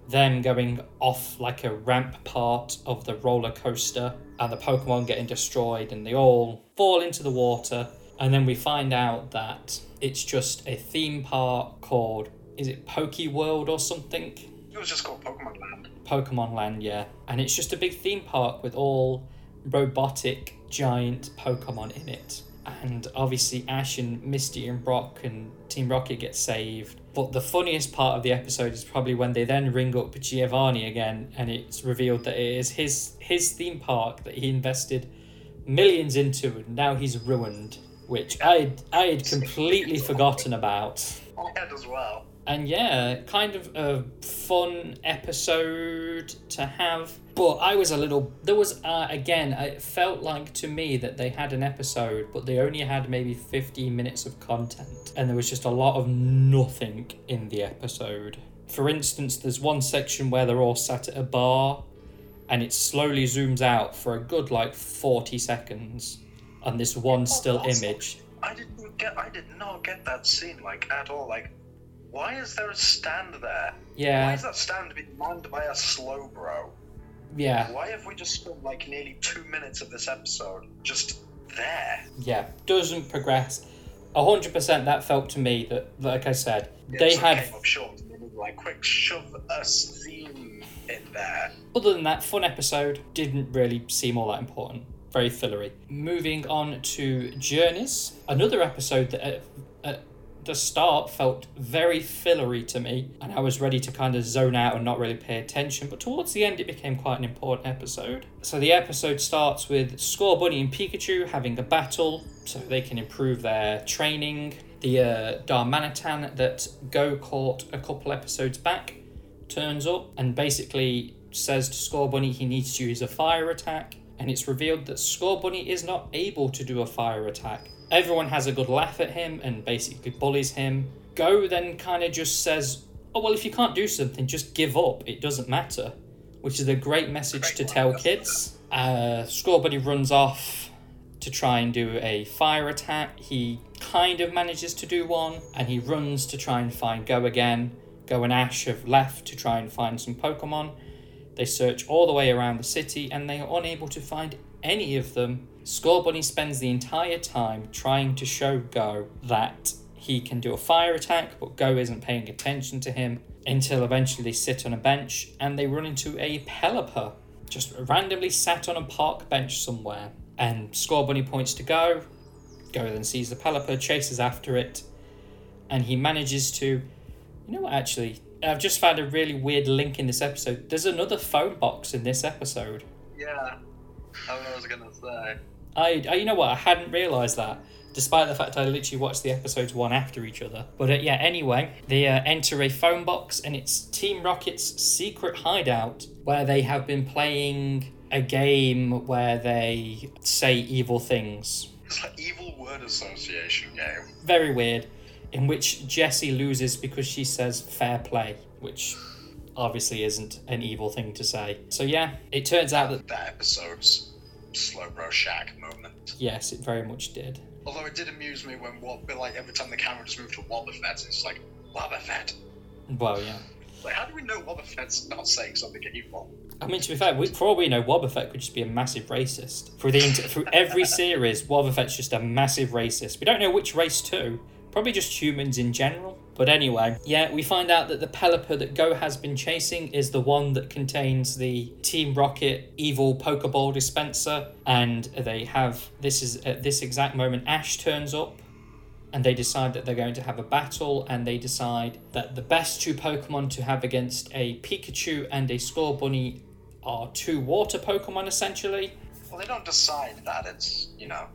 them going off like a ramp part of the roller coaster and the Pokemon getting destroyed and they all fall into the water. And then we find out that it's just a theme park called, is it Poke World or something? It was just called Pokemon Land. Pokemon Land, yeah. And it's just a big theme park with all robotic giant Pokemon in it. And obviously Ash and Misty and Brock and Team Rocket get saved. But the funniest part of the episode is probably when they then ring up Giovanni again and it's revealed that it is his his theme park that he invested millions into and now he's ruined. Which I I had completely forgotten about. <laughs> I had as well. And yeah, kind of a fun episode to have. But I was a little. There was, uh, again, it felt like to me that they had an episode, but they only had maybe 15 minutes of content. And there was just a lot of nothing in the episode. For instance, there's one section where they're all sat at a bar, and it slowly zooms out for a good like 40 seconds on this one still image. I didn't get. I did not get that scene like at all. Like, why is there a stand there? Yeah. Why is that stand being manned by a Slowbro? yeah. Why have we just spent like nearly two minutes of this episode just there? yeah, doesn't progress. A hundred percent. That felt to me that, like I said, It they had. came up short. they were like, quick, shove a scene in there. Other than that, fun episode didn't really seem all that important. Very fillery. Moving on to Journeys, another episode that at, at the start felt very fillery to me, and I was ready to kind of zone out and not really pay attention. But towards the end, it became quite an important episode. So the episode starts with Scorbunny and Pikachu having a battle, so they can improve their training. The uh, Darmanitan that Go caught a couple episodes back turns up and basically says to Scorbunny he needs to use a fire attack. And it's revealed that Scorbunny is not able to do a fire attack. Everyone has a good laugh at him and basically bullies him. Go then kind of just says, Oh, well, if you can't do something, just give up. It doesn't matter. Which is a great message to tell kids. Uh, Scorbunny runs off to try and do a fire attack. He kind of manages to do one, and he runs to try and find Go again. Go and Ash have left to try and find some Pokemon. They search all the way around the city and they are unable to find any of them. Scorbunny spends the entire time trying to show Go that he can do a fire attack, but Go isn't paying attention to him until eventually they sit on a bench and they run into a Pelipper, just randomly sat on a park bench somewhere. And Scorbunny points to Go. Go then sees the Pelipper, chases after it, and he manages to. You know what, actually? I've just found a really weird link in this episode. There's another phone box in this episode. Yeah, I was gonna say. I, I you know what? I hadn't realised that, despite the fact I literally watched the episodes one after each other. But uh, yeah, anyway, they uh, enter a phone box and it's Team Rocket's secret hideout where they have been playing a game where they say evil things. It's like evil word association game. Very weird. In which Jessie loses because she says fair play, which obviously isn't an evil thing to say. So yeah, it turns out that That episode's Slowbro shag moment. yes, it very much did. Although it did amuse me when what, but like every time the camera just moved to Wobbuffet, it's like Wobbuffet. Well, yeah. Like, how do we know Wobbuffet's not saying something evil? I mean, to be fair, we, for all we know, Wobbuffet could just be a massive racist. Through the through every <laughs> series, Wobbuffet's just a massive racist. We don't know which race to. Probably just humans in general. But anyway, yeah, we find out that the Pelipper that Go has been chasing is the one that contains the Team Rocket evil Pokeball dispenser, and they have this is at this exact moment Ash turns up and they decide that they're going to have a battle and they decide that the best two Pokemon to have against a Pikachu and a Scorbunny are two water Pokemon essentially. Well, they don't decide that. It's you know,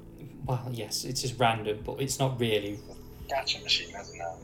Well, yes, it's just random, but it's not really. Machine?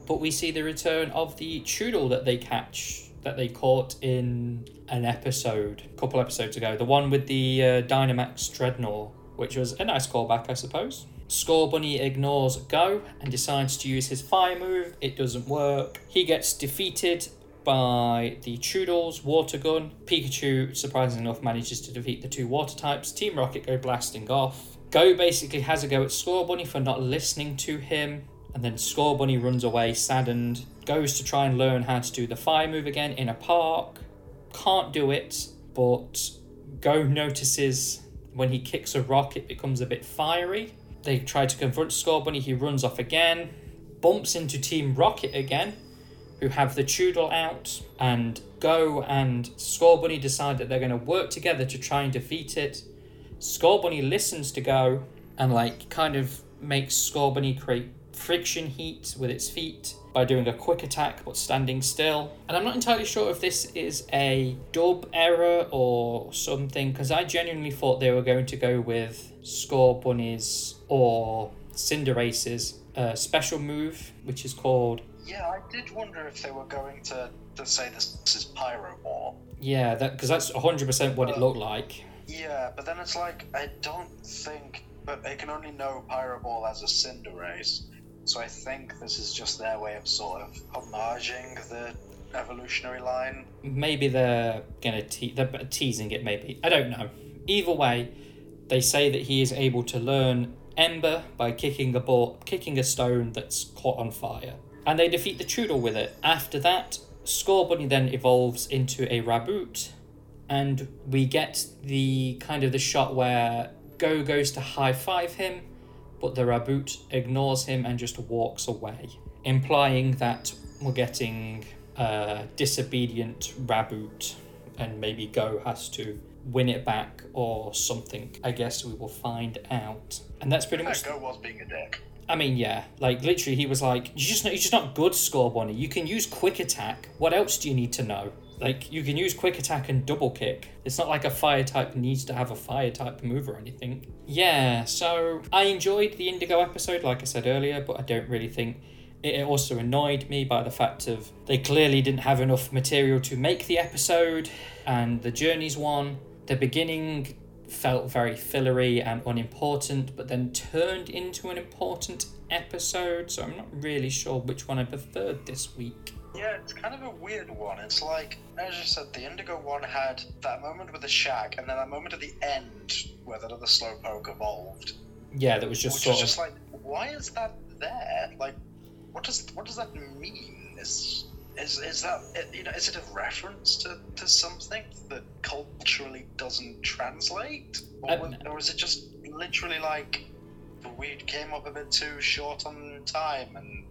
But we see the return of the Chewtle that they catch, that they caught in an episode, a couple episodes ago. The one with the uh, Dynamax Drednaw, which was a nice callback, I suppose. Scorbunny ignores Go and decides to use his fire move. It doesn't work. He gets defeated by the Chewtle's water gun. Pikachu, surprisingly enough, manages to defeat the two water types. Team Rocket go blasting off. Go basically has a go at Scorbunny for not listening to him. And then Scorbunny runs away, saddened, goes to try and learn how to do the fire move again in a park. can't do it, but Go notices when he kicks a rock, it becomes a bit fiery. They try to confront Scorbunny, he runs off again, bumps into Team Rocket again, who have the Chewtle out, and Go and Scorbunny decide that they're going to work together to try and defeat it. Scorbunny listens to Go and, like, kind of makes Scorbunny create friction heat with its feet by doing a quick attack but standing still. And I'm not entirely sure if this is a dub error or something, because I genuinely thought they were going to go with Scorbunny's or Cinderace's uh, special move, which is called. Yeah, I did wonder if they were going to, to say this, this is Pyro Ball. Yeah, that because that's 100% what it looked like. Yeah, but then it's like, I don't think. But they can only know Pyro Ball as a Cinderace. So I think this is just their way of sort of homaging the evolutionary line. Maybe they're gonna te- they're teasing it. Maybe I don't know. Either way, they say that he is able to learn Ember by kicking a ball, kicking a stone that's caught on fire, and they defeat the Chewtle with it. After that, Scorbunny then evolves into a Raboot, and we get the kind of the shot where Go goes to high five him but the Raboot ignores him and just walks away, implying that we're getting a disobedient Raboot and maybe Go has to win it back or something. I guess we will find out. And that's pretty much. Go was being a dick. I mean, yeah, like literally, he was like, "You just, you're just not good, Scorbunny. You can use quick attack. What else do you need to know?" Like you can use quick attack and double kick. It's not like a fire type needs to have a fire type move or anything. Yeah, so I enjoyed the Indigo episode, like I said earlier, but I don't really think it also annoyed me by the fact of they clearly didn't have enough material to make the episode, and the journeys one, the beginning felt very fillery and unimportant, but then turned into an important episode. So I'm not really sure which one I preferred this week. Yeah, it's kind of a weird one. It's like, as you said, the Indigo one had that moment with the shack, and then that moment at the end where that other Slowpoke evolved. Yeah, that was just which sort was of. just like, why is that there? Like, what does what does that mean? Is is is that you know? Is it a reference to, to something that culturally doesn't translate, or, Uh, or is it just literally like we came up a bit too short on time and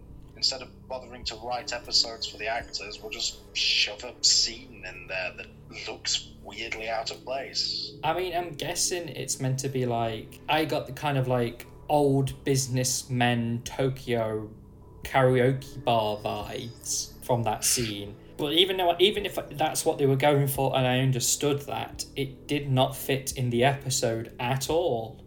instead of bothering to write episodes for the actors, we'll just shove a scene in there that looks weirdly out of place. I mean, I'm guessing it's meant to be like I got the kind of like old businessmen Tokyo karaoke bar vibes from that scene. But even though even if that's what they were going for and I understood that, it did not fit in the episode at all.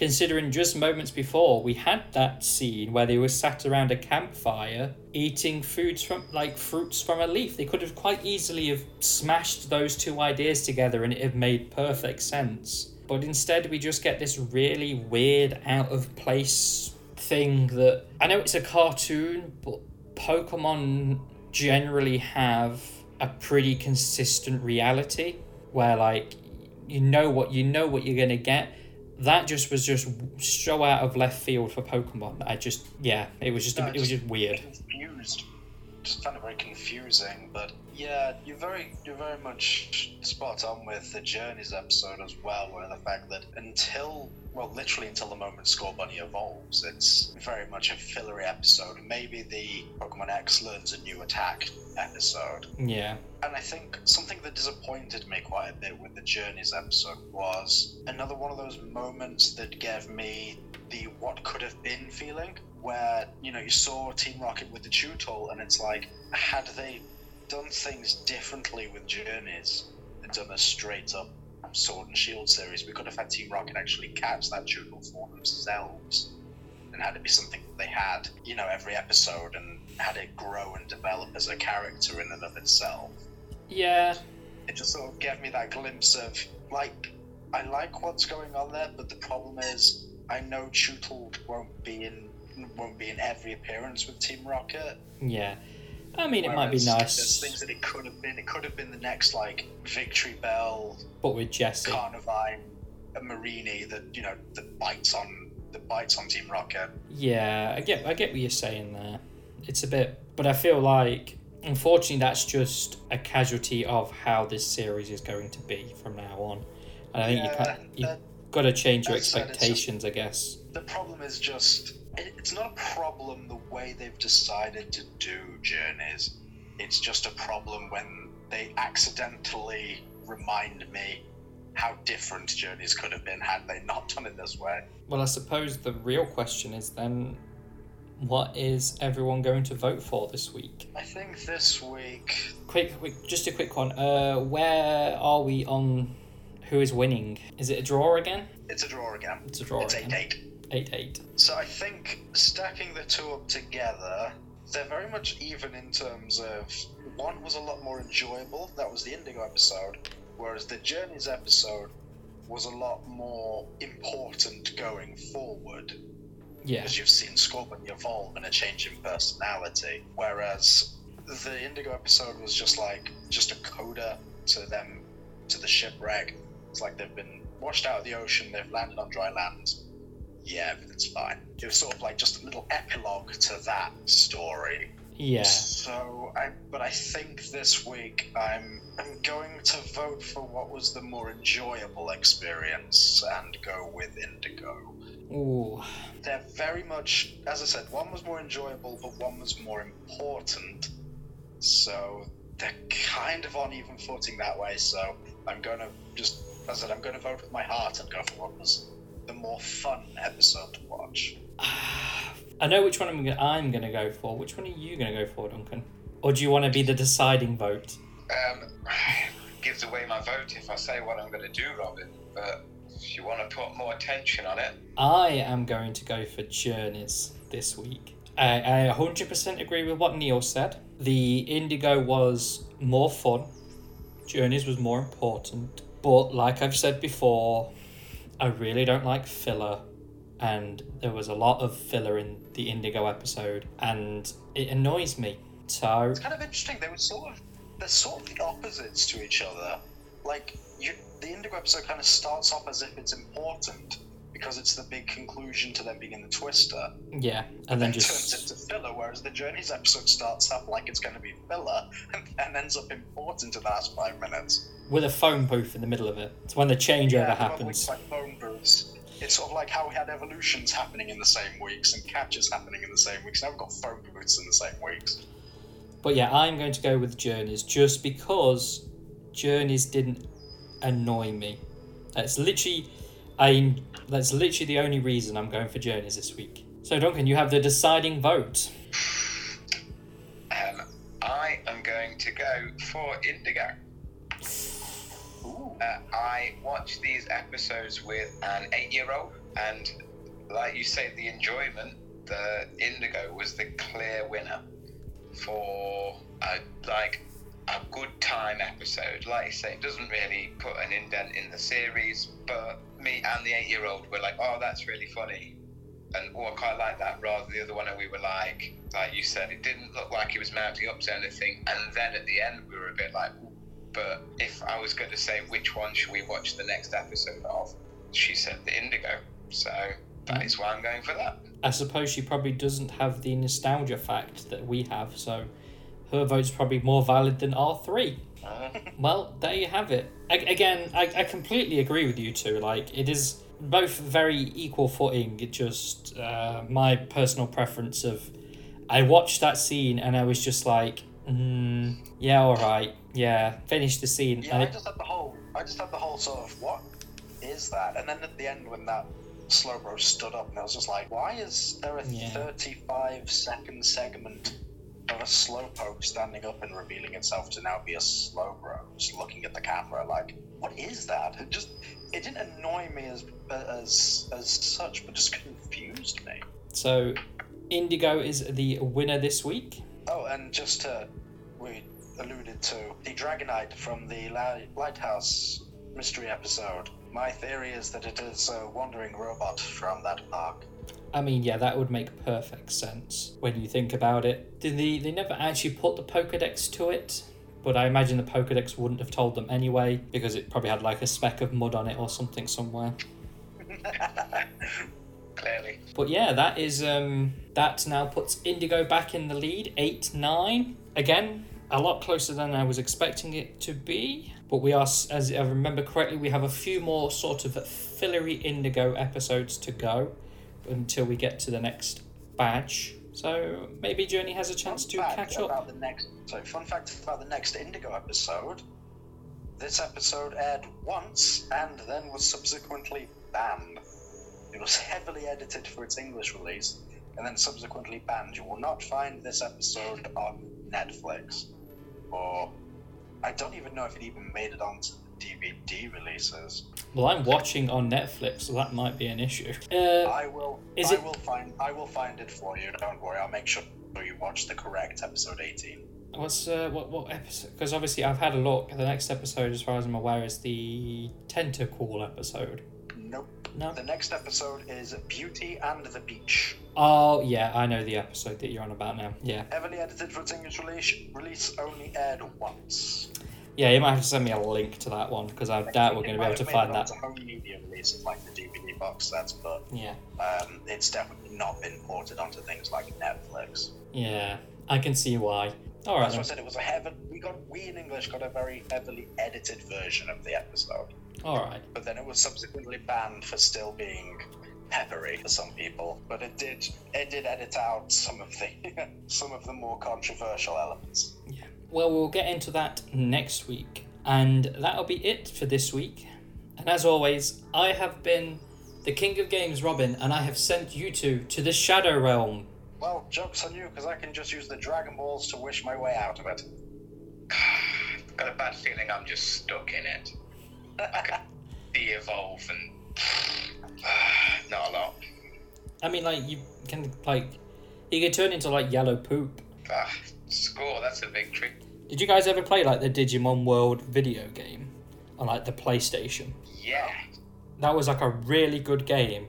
Considering just moments before we had that scene where they were sat around a campfire eating foods from like fruits from a leaf. They could have quite easily have smashed those two ideas together and it have made perfect sense. But instead we just get this really weird out of place thing that I know it's a cartoon, but Pokemon generally have a pretty consistent reality where like you know what you know what you're gonna get. That just was just so out of left field for Pokemon. I just yeah, it was just a, No, it was just weird. Confused. Just found it very confusing, but yeah, you're very you're very much spot on with the journeys episode as well, where the fact that until well, literally until the moment Scorbunny evolves, it's very much a fillery episode. Maybe the Pokemon X learns a new attack episode. Yeah. And I think something that disappointed me quite a bit with the Journeys episode was another one of those moments that gave me the what could have been feeling, where, you know, you saw Team Rocket with the Chewtle, and it's like, had they done things differently with Journeys and done a straight up Sword and Shield series, we could have had Team Rocket actually catch that Chewtle for themselves and had it be something that they had, you know, every episode and had it grow and develop as a character in and of itself Yeah. it just sort of gave me that glimpse of like I like what's going on there, but the problem is I know Chewtle won't be in won't be in every appearance with Team Rocket. Yeah. I mean it might be Whereas nice There's things that it could have been. It could have been the next like Victreebel, but with Jessie. Carnivine, a Mareanie that you know that bites on that bites on Team Rocket. Yeah, I get I get what you're saying there. It's a bit but I feel like unfortunately, that's just a casualty of how this series is going to be from now on. And I think you Yeah, can't, you've that- got to change your as I it's expectations, I guess. the problem is just it's not a problem the way they've decided to do journeys it's just a problem when they accidentally remind me how different journeys could have been had they not done it this way Well, I suppose the real question is then, what is everyone going to vote for this week? i think this week Quick, quick just a quick one. Uh, where are we on who is winning? Is it a draw again? it's a draw again It's a draw it's again. 8-8 Eight eight. so i think stacking the two up together they're very much even in terms of one was a lot more enjoyable that was the indigo episode whereas the journeys episode was a lot more important going forward Yeah. because you've seen Scorbunny evolve and a change in personality whereas the indigo episode was just like just a coda to them to the shipwreck it's like they've been washed out of the ocean they've landed on dry land yeah everything's fine it was sort of like just a little epilogue to that story Yeah. so I, but I think this week I'm I'm going to vote for what was the more enjoyable experience and go with Indigo. Ooh. They're very much, as I said, one was more enjoyable, but one was more important. So they're kind of on even footing that way. So I'm going to just, as I said, I'm going to vote with my heart and go for what was the more fun episode to watch. <sighs> I know which one I'm gonna, I'm gonna go for. Which one are you gonna go for, Duncan? Or do you want to be the deciding vote? Um, <sighs> gives away my vote if I say what I'm going to do, Robin. But if you want to put more attention on it, I am going to go for Journeys this week. I, I 100% agree with what Neil said. The Indigo was more fun, Journeys was more important. But, like I've said before, I really don't like filler. And there was a lot of filler in the Indigo episode, and it annoys me. So, It's kind of interesting. They were sort of they're sort of the opposites to each other. Like you, the Indigo episode kind of starts off as if it's important because it's the big conclusion to them being in the Twister, yeah, and and then turns just. into filler. Whereas the Journeys episode starts up like it's going to be filler and, <laughs> and ends up important in the last five minutes. With a phone booth in the middle of it. It's when the changeover Yeah, happens. Like phone booths. It's sort of like how we had evolutions happening in the same weeks and catches happening in the same weeks. Now we've got phone booths in the same weeks. But yeah, I'm going to go with Journeys just because Journeys didn't annoy me. It's literally, I. That's literally the only reason I'm going for Journeys this week. So Duncan, you have the deciding vote. um, I am going to go for Indigo. Uh, I watched these episodes with an eight-year-old, and like you say, the enjoyment, the Indigo was the clear winner for a like a good time episode. Like you say, it doesn't really put an indent in the series, but me and the eight-year-old were like, "Oh, that's really funny." And oh, I quite like that. Rather, the other one, that we were like, like you said, it didn't look like he was mounting up to anything. And then at the end, we were a bit like, but if I was going to say which one should we watch the next episode of, she said the Indigo. So that is why I'm going for that. I suppose she probably doesn't have the nostalgia fact that we have, so her vote's probably more valid than our three. <laughs> Well, there you have it. A- again, I, I completely agree with you two. Like, it is both very equal footing. It just, uh, my personal preference of, I watched that scene and I was just like, mm, yeah, all right, yeah, finish the scene. Yeah, and I just had the whole. I just had the whole sort of what is that? And then at the end, when that Slowbro stood up, and I was just like, why is there a Yeah. 35 second segment of a slowpoke standing up and revealing itself to now be a Slowbro, just looking at the camera? Like, what is that? It just it didn't annoy me as as as such, but just confused me. so, Indigo is the winner this week. Oh, and just to we alluded to the Dragonite from the Li- Lighthouse mystery episode. My theory is that it is a wandering robot from that park. I mean, yeah, that would make perfect sense when you think about it. Did they, they never actually put the Pokedex to it, but I imagine the Pokedex wouldn't have told them anyway because it probably had like a speck of mud on it or something somewhere. <laughs> Clearly. But yeah, that is um that now puts Indigo back in the lead, eight nine. again, a lot closer than I was expecting it to be. But we are, as I remember correctly, we have a few more sort of fillery Indigo episodes to go until we get to the next badge. So maybe Journey has a chance to Fun fact catch up. about the next. So, fun fact about the next Indigo episode. This episode aired once and then was subsequently banned. It was <laughs> heavily edited for its English release and then subsequently banned. You will not find this episode on Netflix, or I don't even know if it even made it onto the DVD releases. Well, I'm watching on Netflix, so that might be an issue. Uh, I will. is I it- will find. I will find it for you. Don't worry. I'll make sure you watch the correct episode 18. what's uh, what what episode? Because obviously I've had a look. The next episode, as far as I'm aware, is the Tentacool episode. Nope. No. The next episode is Beauty and the Beach. Oh yeah, I know the episode that you're on about now. Yeah, Heavily edited for its English release, release only aired once. Yeah. You might have to send me a link to that one because I doubt we're going to be able to find that. It's a home media release of like the DVD box sets, but Yeah, um, it's definitely not been ported onto things like Netflix. yeah. I can see why. All right. That's why I said it was a heaven. We got we in English got a very heavily edited version of the episode, All right. but then it was subsequently banned for still being peppery for some people. But it did it did edit out some of the <laughs> some of the more controversial elements. Yeah. Well, we'll get into that next week. And that'll be it for this week. And as always, I have been the King of Games, Robin, and I have sent you two to the Shadow Realm. Well, joke's on you, because I can just use the Dragon Balls to wish my way out of it. <sighs> Got a bad feeling I'm just stuck in it. I could <laughs> de-evolve and <sighs> <sighs> not a lot. I mean, like, you can, like, you can turn into, like, yellow poop. Ah, Score, that's a victory. Did you guys ever play, like, the Digimon World video game on, like, the PlayStation? Yeah. That was, like, a really good game,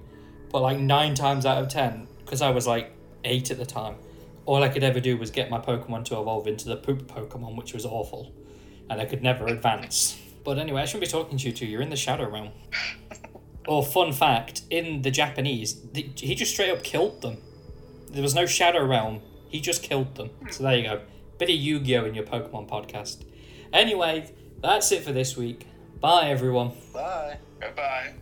but, like, nine times out of ten, because I was, like, eight at the time, all I could ever do was get my Pokemon to evolve into the poop Pokemon, which was awful. And I could never advance. But anyway, I shouldn't be talking to you two. You're in the Shadow Realm. <laughs> or, oh, fun fact, in the Japanese, the, he just straight up killed them. There was no Shadow Realm. He just killed them. So there you go. Bit of Yu Gi Oh! in your Pokemon podcast. Anyway, that's it for this week. Bye, everyone. Bye. Goodbye.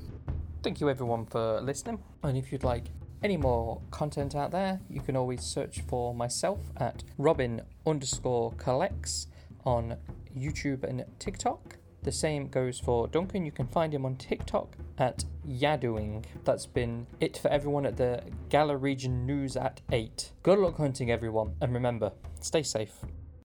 Thank you everyone for listening. And if you'd like any more content out there, you can always search for myself at Robin underscore collects on YouTube and TikTok. The same goes for Duncan. You can find him on TikTok at Yadoing. That's been it for everyone at the Galar Region News at 8. Good luck hunting, everyone. And remember, stay safe.